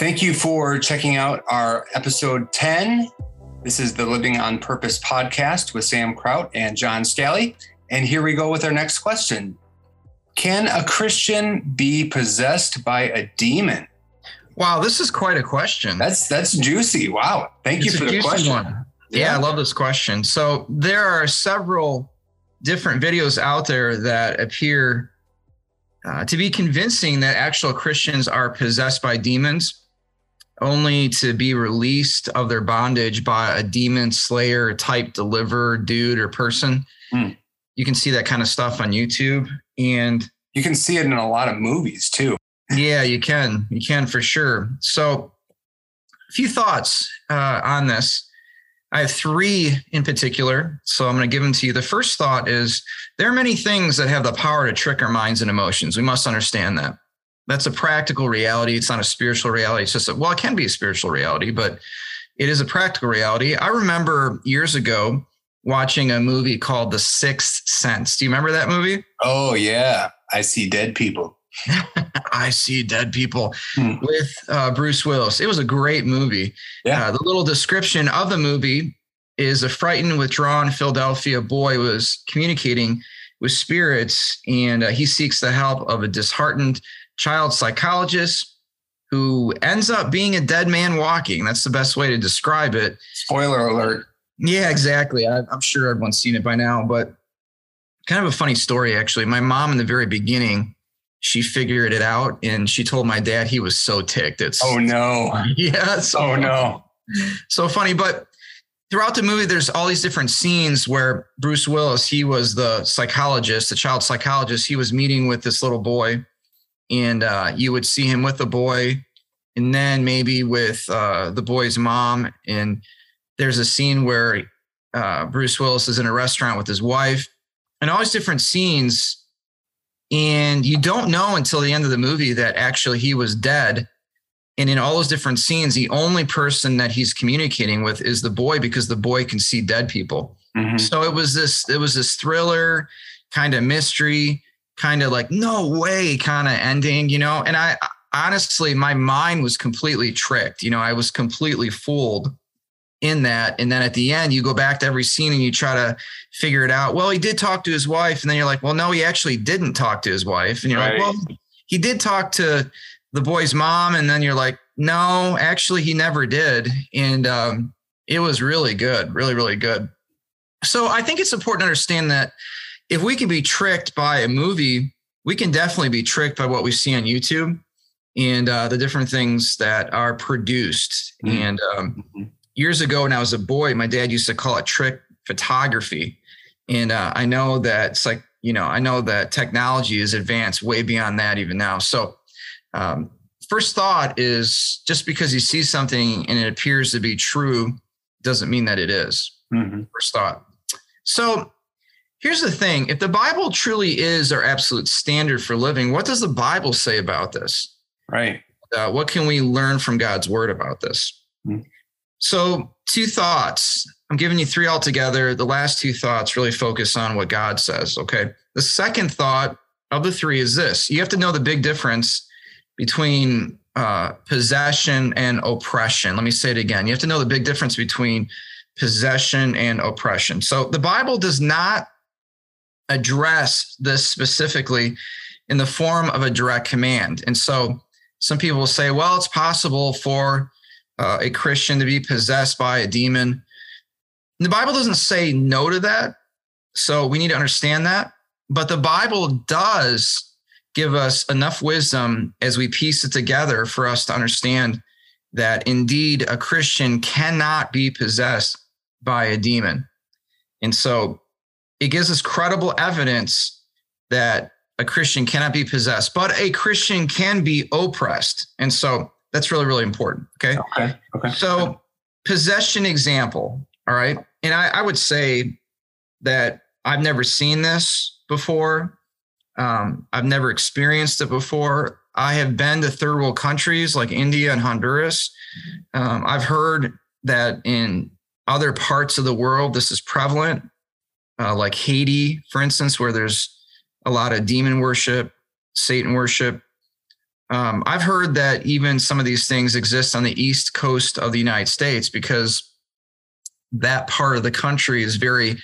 Thank you for checking out our episode 10. This is the Living on Purpose podcast with Sam Kraut and John Scally. And here we go with our next question Can a Christian be possessed by a demon? Wow, this is quite a question. That's that's juicy. Wow. Thank It's you for the question. one. Yeah, I love this question. So there are several different videos out there that appear uh, to be convincing that actual Christians are possessed by demons, only to be released of their bondage by a demon slayer type deliverer dude or person. Hmm. You can see that kind of stuff on YouTube. And You can see it in a lot of movies too. yeah, you can. You can for sure. So, a few thoughts uh, on this. I have three in particular. So, I'm going to give them to you. The first thought is there are many things that have the power to trick our minds and emotions. We must understand that. That's a practical reality. It's not a spiritual reality. It's just, a, well, it can be a spiritual reality, but it is a practical reality. I remember years ago watching a movie called The Sixth Sense. Do you remember that movie? Oh yeah. I see dead people. I see dead people Hmm. with uh, Bruce Willis. It was a great movie. Yeah. Uh, the little description of the movie is a frightened, withdrawn Philadelphia boy was communicating with spirits, and uh, he seeks the help of a disheartened child psychologist who ends up being a dead man walking. That's the best way to describe it. Spoiler alert. Yeah, exactly. I, I'm sure everyone's seen it by now, but kind of a funny story, actually. My mom, in the very beginning, she figured it out and she told my dad he was so ticked. It's Oh no. yeah, it's so Oh no. so funny. But throughout the movie, there's all these different scenes where Bruce Willis, he was the psychologist, the child psychologist. He was meeting with this little boy, and uh, you would see him with the boy, and then maybe with uh, the boy's mom. And there's a scene where uh, Bruce Willis is in a restaurant with his wife, and all these different scenes. And you don't know until the end of the movie that actually he was dead. And in all those different scenes, the only person that he's communicating with is the boy because the boy can see dead people. Mhm. So it was this, it was this thriller kind of mystery, kind of like no way kind of ending, you know. And I honestly, my mind was completely tricked. You know, I was completely fooled in that. And then at the end, you go back to every scene and you try to figure it out. Well, he did talk to his wife, and then you're like, well, no, he actually didn't talk to his wife, and you're Right. like, well, he did talk to the boy's mom, and then you're like, no, actually, he never did, and um, it was really good, really, really good. So I think it's important to understand that if we can be tricked by a movie, we can definitely be tricked by what we see on YouTube and uh, the different things that are produced. Mhm. And um, Mhm. years ago, when I was a boy, my dad used to call it trick photography. And uh, I know that it's like, you know, I know that technology is advanced way beyond that even now. So, um, first thought is just because you see something and it appears to be true doesn't mean that it is. Mhm. First thought. So, here's the thing if the Bible truly is our absolute standard for living, what does the Bible say about this? Right. uh, what can we learn from God's word about this? Hmm. So, two thoughts. I'm giving you three altogether. The last two thoughts really focus on what God says. Okay. The second thought of the three is this you have to know the big difference between uh, possession and oppression. Let me say it again. You have to know the big difference between possession and oppression. So, the Bible does not address this specifically in the form of a direct command. And so, some people will say, well, it's possible for uh, a Christian to be possessed by a demon. The Bible doesn't say no to that. So we need to understand that. But the Bible does give us enough wisdom as we piece it together for us to understand that indeed a Christian cannot be possessed by a demon. And so it gives us credible evidence that a Christian cannot be possessed, but a Christian can be oppressed. And so that's really, really important. Okay. Okay. Okay. So, possession example. All right. And I, I would say that I've never seen this before. Um, I've never experienced it before. I have been to third world countries like India and Honduras. Um, I've heard that in other parts of the world, this is prevalent, uh, like Haiti, for instance, where there's a lot of demon worship, Satan worship. Um, I've heard that even some of these things exist on the east coast of the United States because that part of the country is very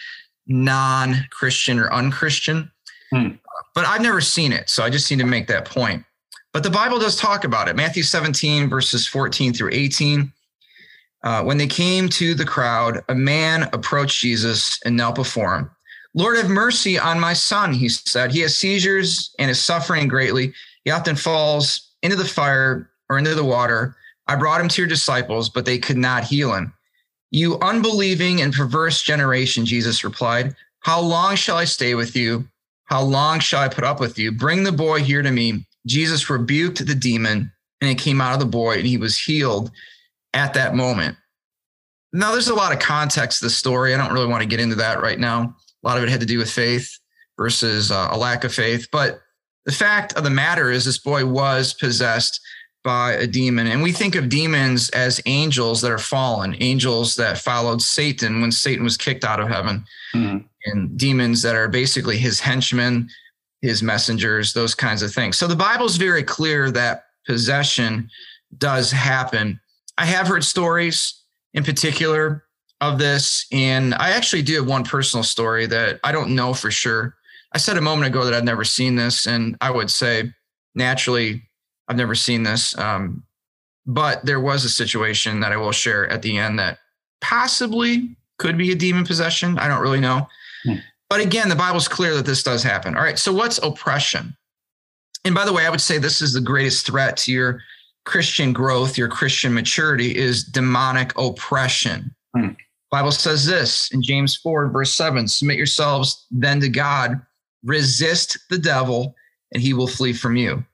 non-Christian or unchristian. Hmm. But I've never seen it, so I just need to make that point. But the Bible does talk about it. Matthew 17 verses 14 through 18. Uh, when they came to the crowd, a man approached Jesus and knelt before him. Lord, have mercy on my son, he said. He has seizures and is suffering greatly. He often falls into the fire or into the water. I brought him to your disciples, but they could not heal him. You unbelieving and perverse generation, Jesus replied, How long shall I stay with you? How long shall I put up with you? Bring the boy here to me. Jesus rebuked the demon, and it came out of the boy, and he was healed at that moment. Now, there's a lot of context to the story. I don't really want to get into that right now. A lot of it had to do with faith versus uh, a lack of faith. But the fact of the matter is, this boy was possessed by a demon. And we think of demons as angels that are fallen, angels that followed Satan when Satan was kicked out of heaven, mm-hmm. and demons that are basically his henchmen, his messengers, those kinds of things. So the Bible's very clear that possession does happen. I have heard stories in particular of this, and I actually do have one personal story that I don't know for sure. I said a moment ago that I've never seen this, and I would say naturally I've never seen this. Um, but there was a situation that I will share at the end that possibly could be a demon possession. I don't really know. Hmm. But again, the Bible's clear that this does happen. All right. So what's oppression? And by the way, I would say this is the greatest threat to your Christian growth, your Christian maturity is demonic oppression. Hmm. Bible says this in James 4, verse 7 submit yourselves then to God, resist the devil, and he will flee from you.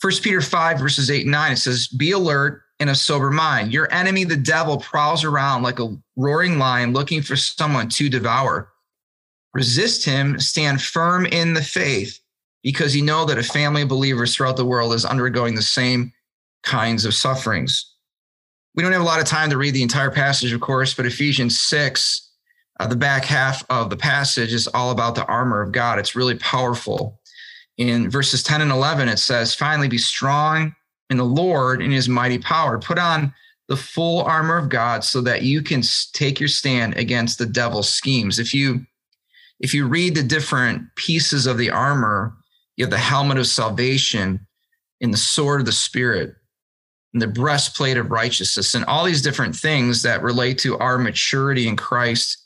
First Peter 5, verses 8 and 9, it says, Be alert and of sober mind. Your enemy, the devil, prowls around like a roaring lion looking for someone to devour. Resist him, stand firm in the faith, because you know that a family of believers throughout the world is undergoing the same kinds of sufferings. We don't have a lot of time to read the entire passage, of course, but Ephesians 6, uh, the back half of the passage is all about the armor of God. It's really powerful in verses 10 and 11, it says, Finally, be strong in the Lord in his mighty power. Put on the full armor of God so that you can take your stand against the devil's schemes. If you if you read the different pieces of the armor, you have the helmet of salvation and the sword of the spirit the breastplate of righteousness and all these different things that relate to our maturity in Christ,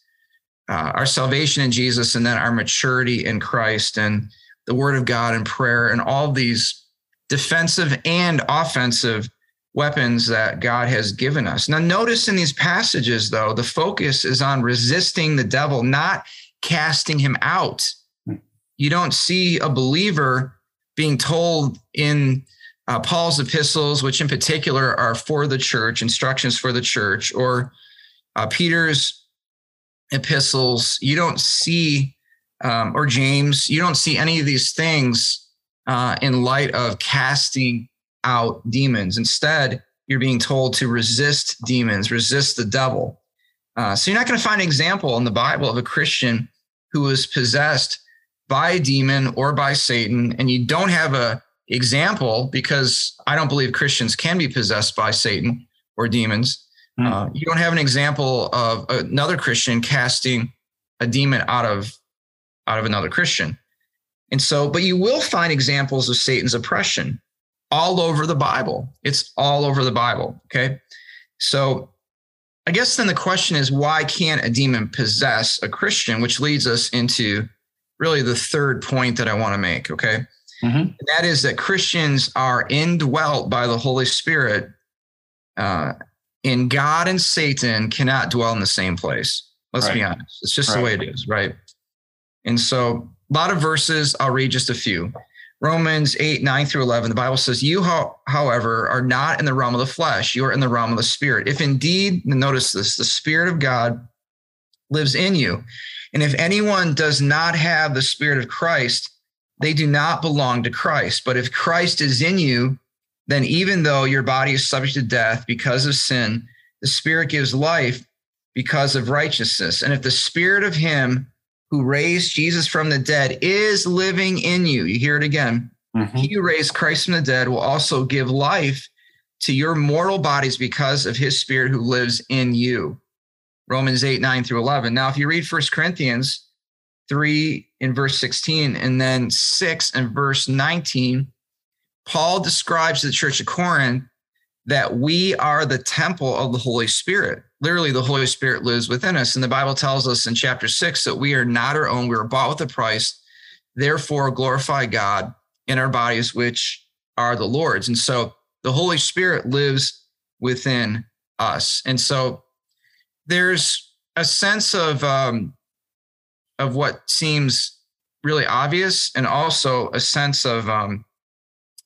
uh, our salvation in Jesus, and then our maturity in Christ. And the word of God and prayer and all these defensive and offensive weapons that God has given us. Now, notice in these passages, though, the focus is on resisting the devil, not casting him out. You don't see a believer being told in uh, Paul's epistles, which in particular are for the church, instructions for the church, or uh, Peter's epistles, you don't see um, or James, you don't see any of these things uh, in light of casting out demons. Instead, you're being told to resist demons, resist the devil. Uh, so you're not going to find an example in the Bible of a Christian who was possessed by a demon or by Satan, and you don't have a example because I don't believe Christians can be possessed by Satan or demons. Mm. Uh, you don't have an example of another Christian casting a demon out of out of another Christian. And so, but you will find examples of Satan's oppression all over the Bible. It's all over the Bible. Okay. So I guess then the question is why can't a demon possess a Christian? Which leads us into really the third point that I want to make. Okay. Mm-hmm. that is that Christians are indwelt by the Holy Spirit. Uh, and God and Satan cannot dwell in the same place. Let's right. be honest. It's just right. the way it is, right? And so, a lot of verses, I'll read just a few. Romans 8, 9 through 11, the Bible says, You, however, are not in the realm of the flesh, you are in the realm of the spirit. If indeed, notice this, the spirit of God lives in you. And if anyone does not have the spirit of Christ, they do not belong to Christ. But if Christ is in you, then even though your body is subject to death because of sin, the spirit gives life because of righteousness. And if the spirit of him who raised Jesus from the dead is living in you. You hear it again. Mm-hmm. He who raised Christ from the dead will also give life to your mortal bodies because of his spirit who lives in you. Romans 8, 9 through 11. Now, if you read First Corinthians 3 in verse 16 and then 6 and verse 19, Paul describes the church of Corinth that we are the temple of the Holy Spirit. Literally, the Holy Spirit lives within us. And the Bible tells us in chapter 6 that we are not our own, we were bought with a price. Therefore, glorify God in our bodies, which are the Lord's. And so the Holy Spirit lives within us. And so there's a sense of um, of what seems really obvious, and also a sense of um,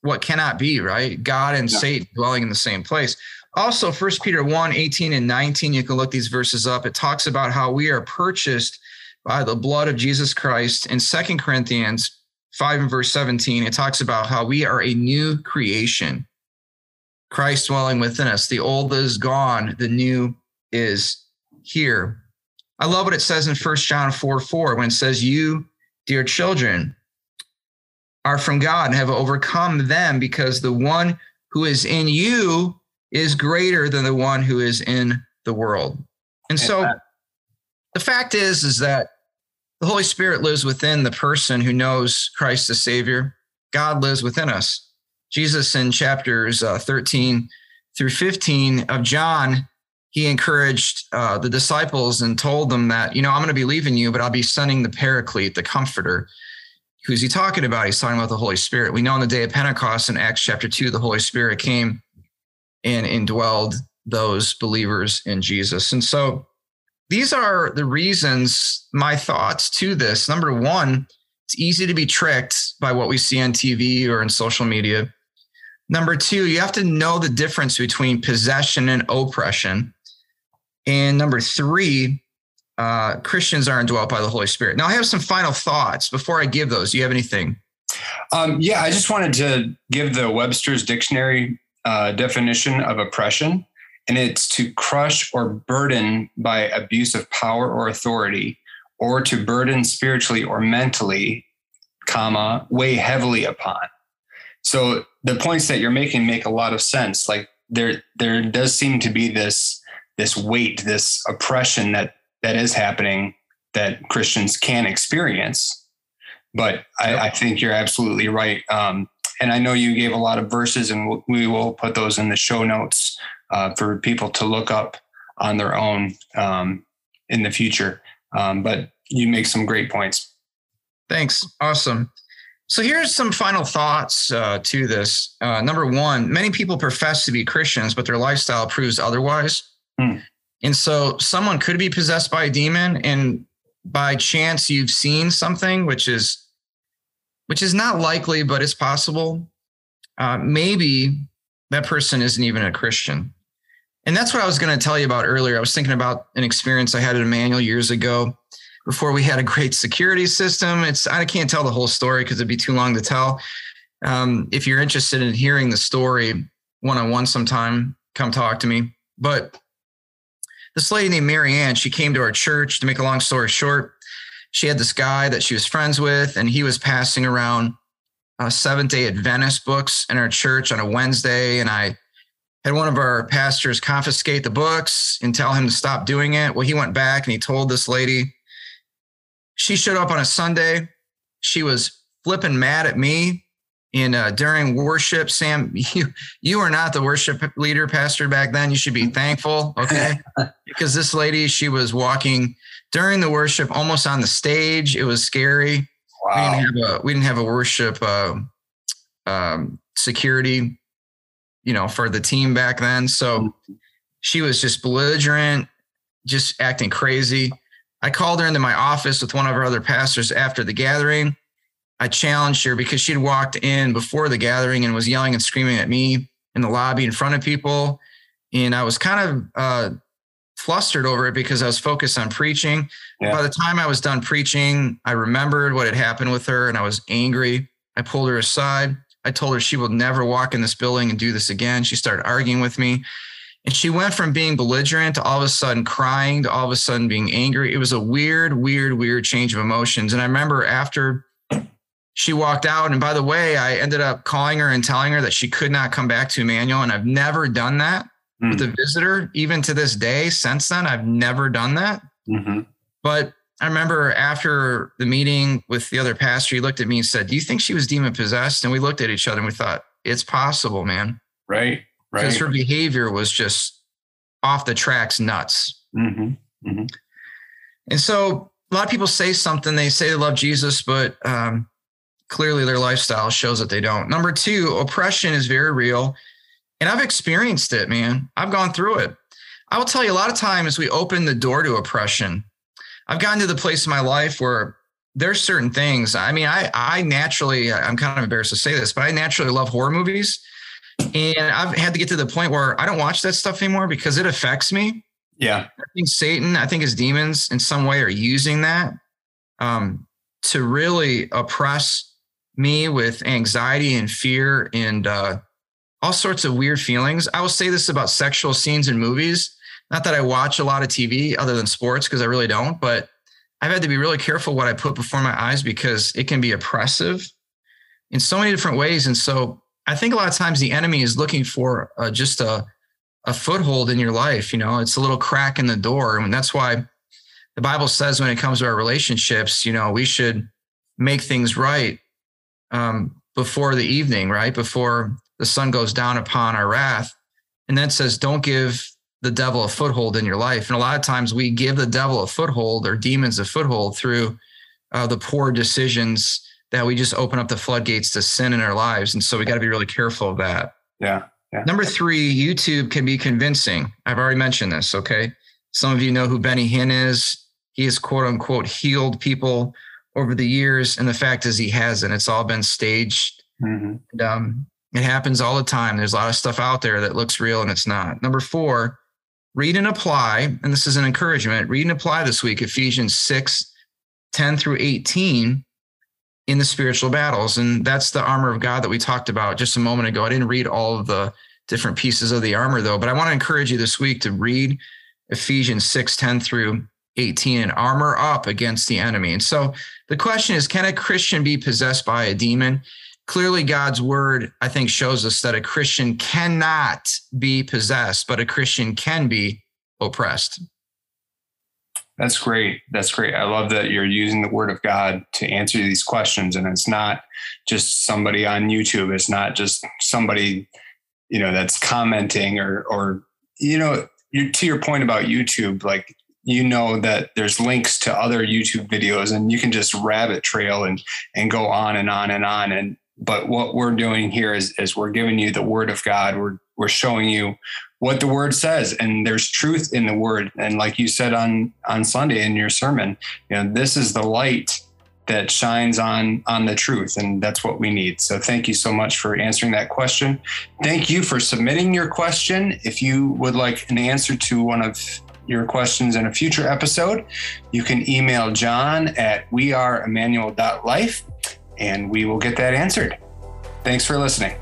what cannot be. Right, God and yeah. Satan dwelling in the same place. Also, First Peter 1, 18 and 19, you can look these verses up. It talks about how we are purchased by the blood of Jesus Christ. In Second Corinthians 5 and verse 17, it talks about how we are a new creation. Christ dwelling within us. The old is gone, the new is here. I love what it says in First John 4 4 when it says, You, dear children, are from God and have overcome them because the one who is in you is greater than the one who is in the world. And so the fact is, is that the Holy Spirit lives within the person who knows Christ the Savior. God lives within us. Jesus in chapters uh, 13 through 15 of John he encouraged uh, the disciples and told them that, you know, I'm going to be leaving you, but I'll be sending the paraclete, the comforter. Who's he talking about? He's talking about the Holy Spirit. We know on the day of Pentecost in Acts chapter 2, the Holy Spirit came and indwelled those believers in Jesus. And so these are the reasons, my thoughts to this. Number one, it's easy to be tricked by what we see on TV or in social media. Number two, you have to know the difference between possession and oppression. And number three, uh, Christians are indwelt by the Holy Spirit. Now, I have some final thoughts before I give those. Do you have anything? Um, yeah, I just wanted to give the Webster's Dictionary uh, definition of oppression, and it's to crush or burden by abuse of power or authority, or to burden spiritually or mentally, comma, weigh heavily upon. So the points that you're making make a lot of sense. Like there, there does seem to be this this weight, this oppression that that is happening that Christians can experience. But I, I think you're absolutely right. Um, and I know you gave a lot of verses, and we will put those in the show notes uh, for people to look up on their own um, in the future. Um, but you make some great points. Thanks. Awesome. So here's some final thoughts uh, to this. Uh, number one, many people profess to be Christians, but their lifestyle proves otherwise. Hmm. And so someone could be possessed by a demon and by chance you've seen something which is which is not likely but it's possible. Uh, maybe that person isn't even a christian. And that's what i was going to tell you about earlier. I was thinking about an experience i had at emmanuel years ago before we had a great security system. It's i can't tell the whole story because it'd be too long to tell. Um, if you're interested in hearing the story one-on-one sometime come talk to me. But this lady named Marianne, she came to our church to make a long story short. She had this guy that she was friends with, and he was passing around uh, Seventh day Adventist books in our church on a Wednesday. And I had one of our pastors confiscate the books and tell him to stop doing it. Well, he went back and he told this lady, she showed up on a Sunday. She was flipping mad at me in uh, during worship sam you you are not the worship leader pastor back then. You should be thankful okay? Because this lady she was walking during the worship almost on the stage. It was scary. Wow. we didn't have a we didn't have a worship uh, um, security you know for the team back then. So she was just belligerent just acting crazy. I called her into my office with one of our other pastors after the gathering I challenged her because she'd walked in before the gathering and was yelling and screaming at me in the lobby in front of people. And I was kind of uh, flustered over it because I was focused on preaching. Yeah. By the time I was done preaching, I remembered what had happened with her and I was angry. I pulled her aside. I told her she will never walk in this building and do this again. She started arguing with me. And she went from being belligerent to all of a sudden crying to all of a sudden being angry. It was a weird, weird, weird change of emotions. And I remember after she walked out. And by the way, I ended up calling her and telling her that she could not come back to Emmanuel. And I've never done that mm. with a visitor, even to this day. Since then, I've never done that. Mm-hmm. But I remember after the meeting with the other pastor, he looked at me and said, Do you think she was demon possessed? And we looked at each other and we thought, It's possible, man. Right. Right. Because her behavior was just off the tracks nuts. Mm-hmm. Mm-hmm. And so a lot of people say something, they say they love Jesus, but um, clearly their lifestyle shows that they don't. Number two, oppression is very real. And I've experienced it, man. I've gone through it. I will tell you a lot of times we open the door to oppression. I've gotten to the place in my life where there's certain things. I mean, I I naturally, I'm kind of embarrassed to say this, but I naturally love horror movies. And I've had to get to the point where I don't watch that stuff anymore because it affects me. Yeah. I think Satan, I think his demons in some way are using that um, to really oppress me with anxiety and fear and uh, all sorts of weird feelings. I will say this about sexual scenes in movies. Not that I watch a lot of TV other than sports, because I really don't, but I've had to be really careful what I put before my eyes because it can be oppressive in so many different ways. And so I think a lot of times the enemy is looking for uh, just a, a foothold in your life. You know, it's a little crack in the door. And that's why the Bible says when it comes to our relationships, you know, we should make things right um, before the evening, right? Before the sun goes down upon our wrath. And that says, don't give the devil a foothold in your life. And a lot of times we give the devil a foothold or demons a foothold through uh, the poor decisions that we just open up the floodgates to sin in our lives. And so we got to be really careful of that. Yeah. yeah. Number three, YouTube can be convincing. I've already mentioned this. Okay. Some of you know who Benny Hinn is. He has quote unquote healed people over the years. And the fact is, he hasn't. It's all been staged. Mm-hmm. And, um, it happens all the time. There's a lot of stuff out there that looks real and it's not. Number four, read and apply. And this is an encouragement. Read and apply this week, Ephesians 6, 10 through 18 in the spiritual battles. And that's the armor of God that we talked about just a moment ago. I didn't read all of the different pieces of the armor though, but I want to encourage you this week to read Ephesians 6, 10 through 18 and armor up against the enemy. And so the question is can a Christian be possessed by a demon? Clearly, God's word, I think, shows us that a Christian cannot be possessed, but a Christian can be oppressed. That's great. That's great. I love that you're using the word of God to answer these questions. And it's not just somebody on YouTube. It's not just somebody, you know, that's commenting or, or, you know, you, to your point about YouTube, like you know that there's links to other YouTube videos and you can just rabbit trail and and go on and on and on. And but what we're doing here is is we're giving you the word of God. We're we're showing you what the word says and there's truth in the word. And like you said on on Sunday in your sermon you know this is the light that shines on on the truth and that's what we need. So thank you so much for answering that question. Thank you for submitting your question. If you would like an answer to one of your questions in a future episode, you can email John at weareemmanuel.life and we will get that answered. Thanks for listening.